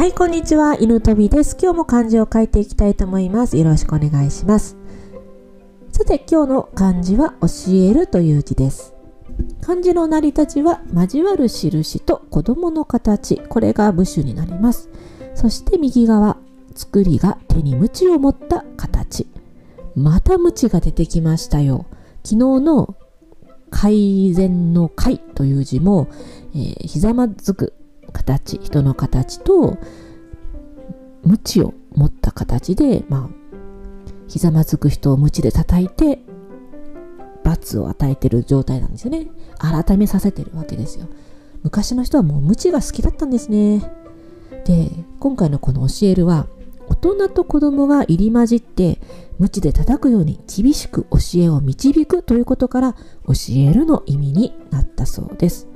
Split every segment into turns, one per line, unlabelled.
はい、こんにちは。犬飛びです。今日も漢字を書いていきたいと思います。よろしくお願いします。さて、今日の漢字は教えるという字です。漢字の成り立ちは交わる印と子供の形。これが部首になります。そして右側、作りが手に鞭を持った形。また鞭が出てきましたよ。昨日の改善の改という字も、えーひざまずく形人の形と鞭を持った形でまあひざまずく人を鞭で叩いて罰を与えてる状態なんですよね。改めさせてるわけですよ。昔の人はもう鞭が好きだったんですね。で今回のこの教えるは大人と子供が入り混じって鞭で叩くように厳しく教えを導くということから教えるの意味になったそうです。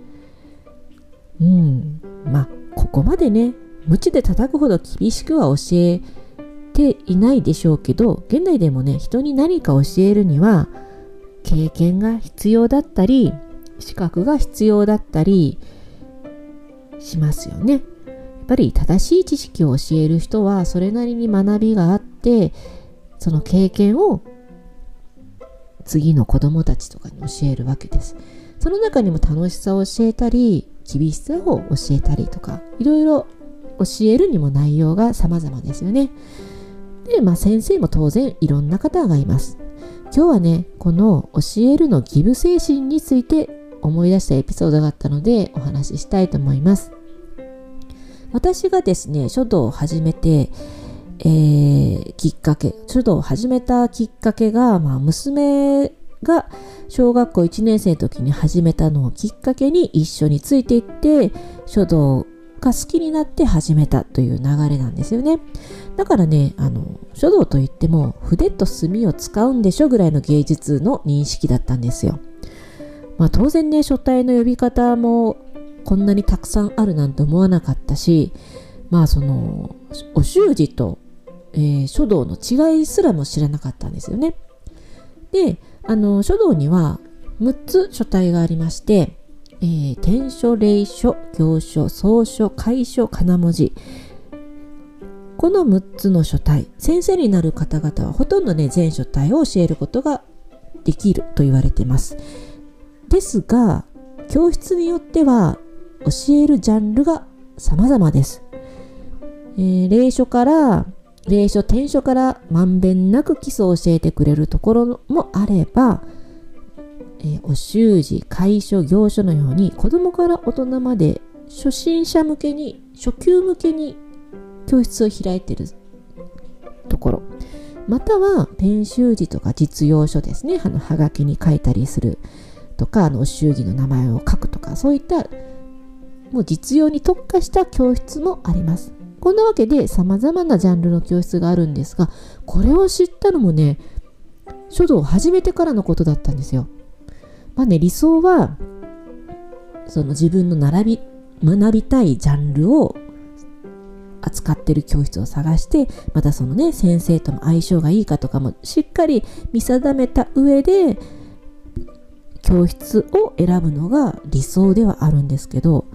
うんまあここまでね鞭で叩くほど厳しくは教えていないでしょうけど現代でもね人に何か教えるには経験が必要だったり資格が必要だったりしますよね。やっぱり正しい知識を教える人はそれなりに学びがあってその経験を次の子供たちとかに教えるわけです。その中にも楽しさを教えたり厳しさを教えたりとかいろいろ教えるにも内容が様々ですよね。で、まあ先生も当然いろんな方がいます。今日はね、この教えるのギブ精神について思い出したエピソードがあったのでお話ししたいと思います。私がですね、書道を始めて、えーきっかけ、書道を始めたきっかけが、まあ、娘が小学校1年生の時に始めたのをきっかけに一緒についていって書道が好きになって始めたという流れなんですよね。だからね、あの、書道といっても筆と墨を使うんでしょぐらいの芸術の認識だったんですよ。まあ当然ね、書体の呼び方もこんなにたくさんあるなんて思わなかったし、まあその、お習字と、えー書道の違いすらも知らなかったんですよね。で、あの、書道には6つ書体がありまして、えー天書、霊書、行書、草書、楷書、仮名文字。この6つの書体、先生になる方々はほとんどね、全書体を教えることができると言われてます。ですが、教室によっては教えるジャンルが様々です。えー霊書から、霊書、天書からまんべんなく基礎を教えてくれるところもあれば、えーお習字、楷書、行書のように子供から大人まで初心者向けに、初級向けに教室を開いているところ。または、編集字とか実用書ですね。あの、はがきに書いたりするとか、あの、お習字の名前を書くとか、そういった、もう実用に特化した教室もあります。こんなわけで様々なジャンルの教室があるんですが、これを知ったのもね、書道を始めてからのことだったんですよ。まあね、理想は、その自分の並び、学びたいジャンルを扱ってる教室を探して、またそのね、先生との相性がいいかとかもしっかり見定めた上で、教室を選ぶのが理想ではあるんですけど、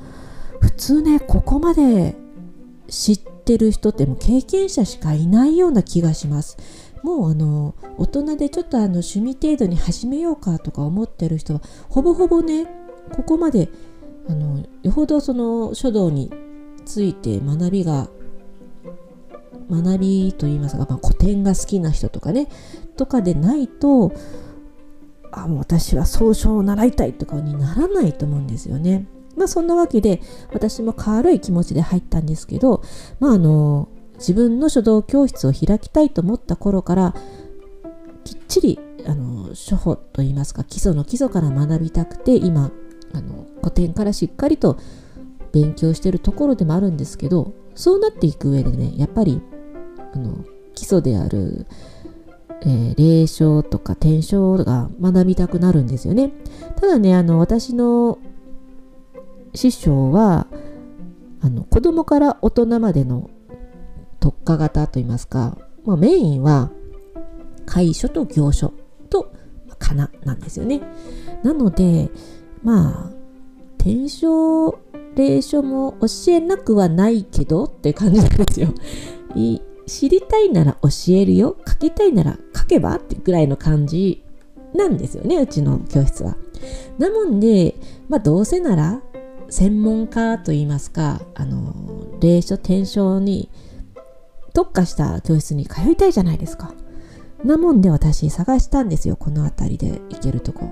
普通ね、ここまで知ってる人ってもう経験者しかいないような気がします。もうあの大人でちょっとあの趣味程度に始めようかとか思ってる人はほぼほぼねここまであのよほどその書道について学びが学びといいますか、まあ、古典が好きな人とかねとかでないとあ私は草書を習いたいとかにならないと思うんですよね。まあそんなわけで私も軽い気持ちで入ったんですけどまああの自分の書道教室を開きたいと思った頃からきっちりあの書法といいますか基礎の基礎から学びたくて今あの古典からしっかりと勉強してるところでもあるんですけどそうなっていく上でねやっぱりあの基礎である、えー霊書とか天書が学びたくなるんですよね。ただねあの私の師匠はあの子供から大人までの特化型といいますか、まあ、メインは楷書と行書とまあ仮名なんですよね。なのでまあ天書霊書も教えなくはないけどって感じなんですよ。知りたいなら教えるよ。書きたいなら書けばってぐらいの感じなんですよね、うちの教室は。なもんで、まあどうせなら専門家といいますか、あの、霊書転生に特化した教室に通いたいじゃないですか。なもんで私探したんですよ、この辺りで行けるとこ。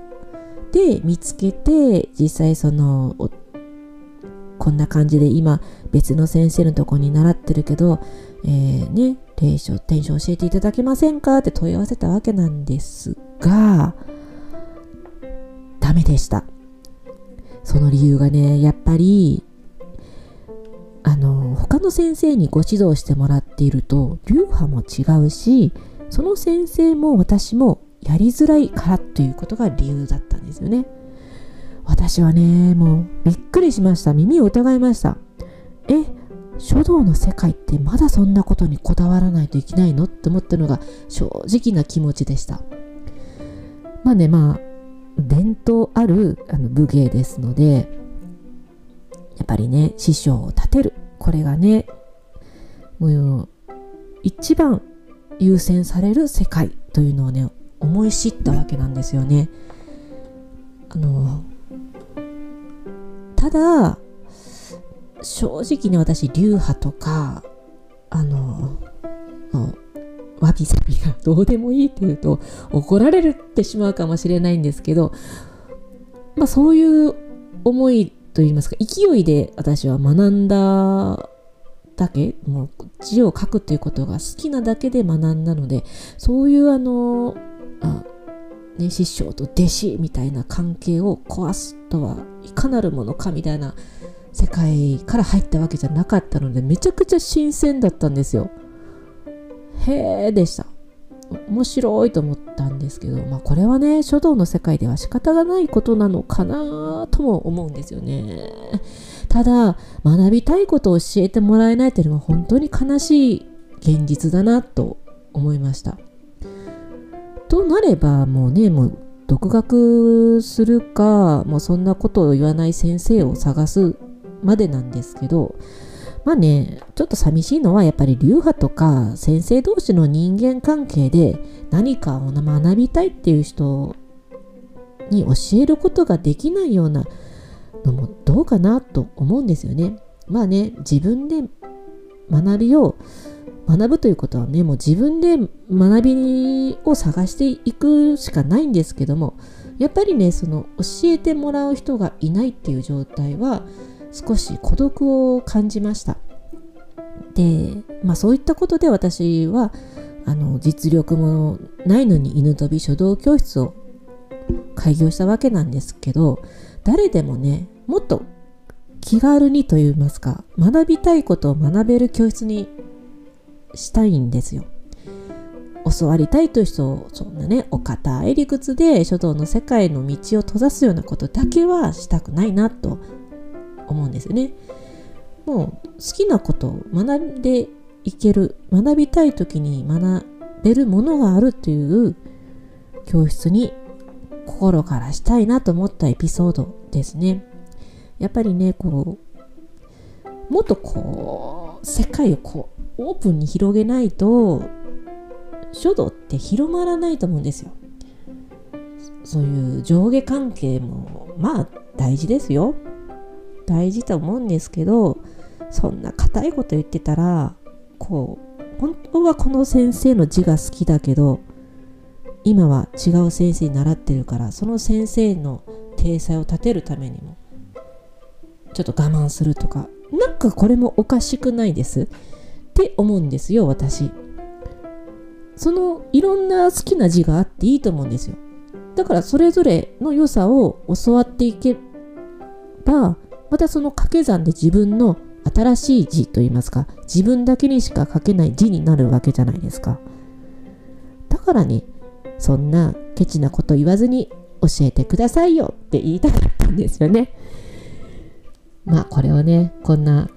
で、見つけて、実際その、こんな感じで今別の先生のとこに習ってるけど、えー、ね、霊書、転生教えていただけませんか？って問い合わせたわけなんですが、ダメでした。その理由がね、やっぱり、あの、他の先生にご指導してもらっていると、流派も違うし、その先生も私もやりづらいからということが理由だったんですよね。私はね、もうびっくりしました。耳を疑いました。え、書道の世界ってまだそんなことにこだわらないといけないの？って思ったのが正直な気持ちでした。まあね、まあ、伝統あるあの武芸ですので、やっぱりね、師匠を立てる。これがね、もう、一番優先される世界というのをね、思い知ったわけなんですよね。あの、ただ、正直ね、私、流派とか、あの、わびさびがどうでもいいって言うと怒られるってしまうかもしれないんですけど、まあそういう思いといいますか、勢いで私は学んだだけ、もう字を書くということが好きなだけで学んだので、そういうあの、あね、師匠と弟子みたいな関係を壊すとはいかなるものかみたいな世界から入ったわけじゃなかったのでめちゃくちゃ新鮮だったんですよ。へえでした。面白いと思ったんですけど、まあこれはね、書道の世界では仕方がないことなのかなとも思うんですよね。ただ、学びたいことを教えてもらえないというのは本当に悲しい現実だなと思いました。となれば、もうね、もう独学するか、もうそんなことを言わない先生を探すまでなんですけど、まあね、ちょっと寂しいのはやっぱり流派とか先生同士の人間関係で何かを学びたいっていう人に教えることができないようなのもどうかなと思うんですよね。まあね、自分で学びを学ぶということはね、もう自分で学びを探していくしかないんですけども、やっぱりね、その教えてもらう人がいないっていう状態は、少し孤独を感じました。で、まあそういったことで私はあの実力もないのに犬飛び書道教室を開業したわけなんですけど誰でもねもっと気軽にと言いますか学びたいことを学べる教室にしたいんですよ。教わりたいという人をそんなねお堅い理屈で書道の世界の道を閉ざすようなことだけはしたくないなと思うんですよね。もう好きなことを学んでいける学びたい時に学べるものがあるという教室に心からしたいなと思ったエピソードですね。やっぱりねこうもっとこう世界をこうオープンに広げないと書道って広まらないと思うんですよ。そういう上下関係もまあ大事ですよ。大事と思うんですけどそんな硬いこと言ってたらこう本当はこの先生の字が好きだけど今は違う先生に習ってるからその先生の体裁を立てるためにもちょっと我慢するとかなんかこれもおかしくないですって思うんですよ私。そのいろんな好きな字があっていいと思うんですよ。だからそれぞれの良さを教わっていけばまたその掛け算で自分の新しい字といいますか自分だけにしか書けない字になるわけじゃないですか。だからねそんなケチなこと言わずに教えてくださいよって言いたかったんですよね。まあこれをねこんな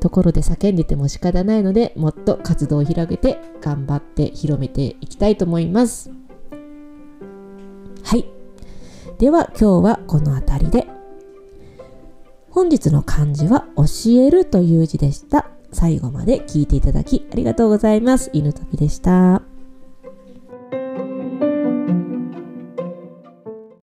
ところで叫んでても仕方ないのでもっと活動を広げて頑張って広めていきたいと思います。はい。では今日はこの辺りで。本日の漢字は教えるという字でした。最後まで聞いていただきありがとうございます。犬飛びでした。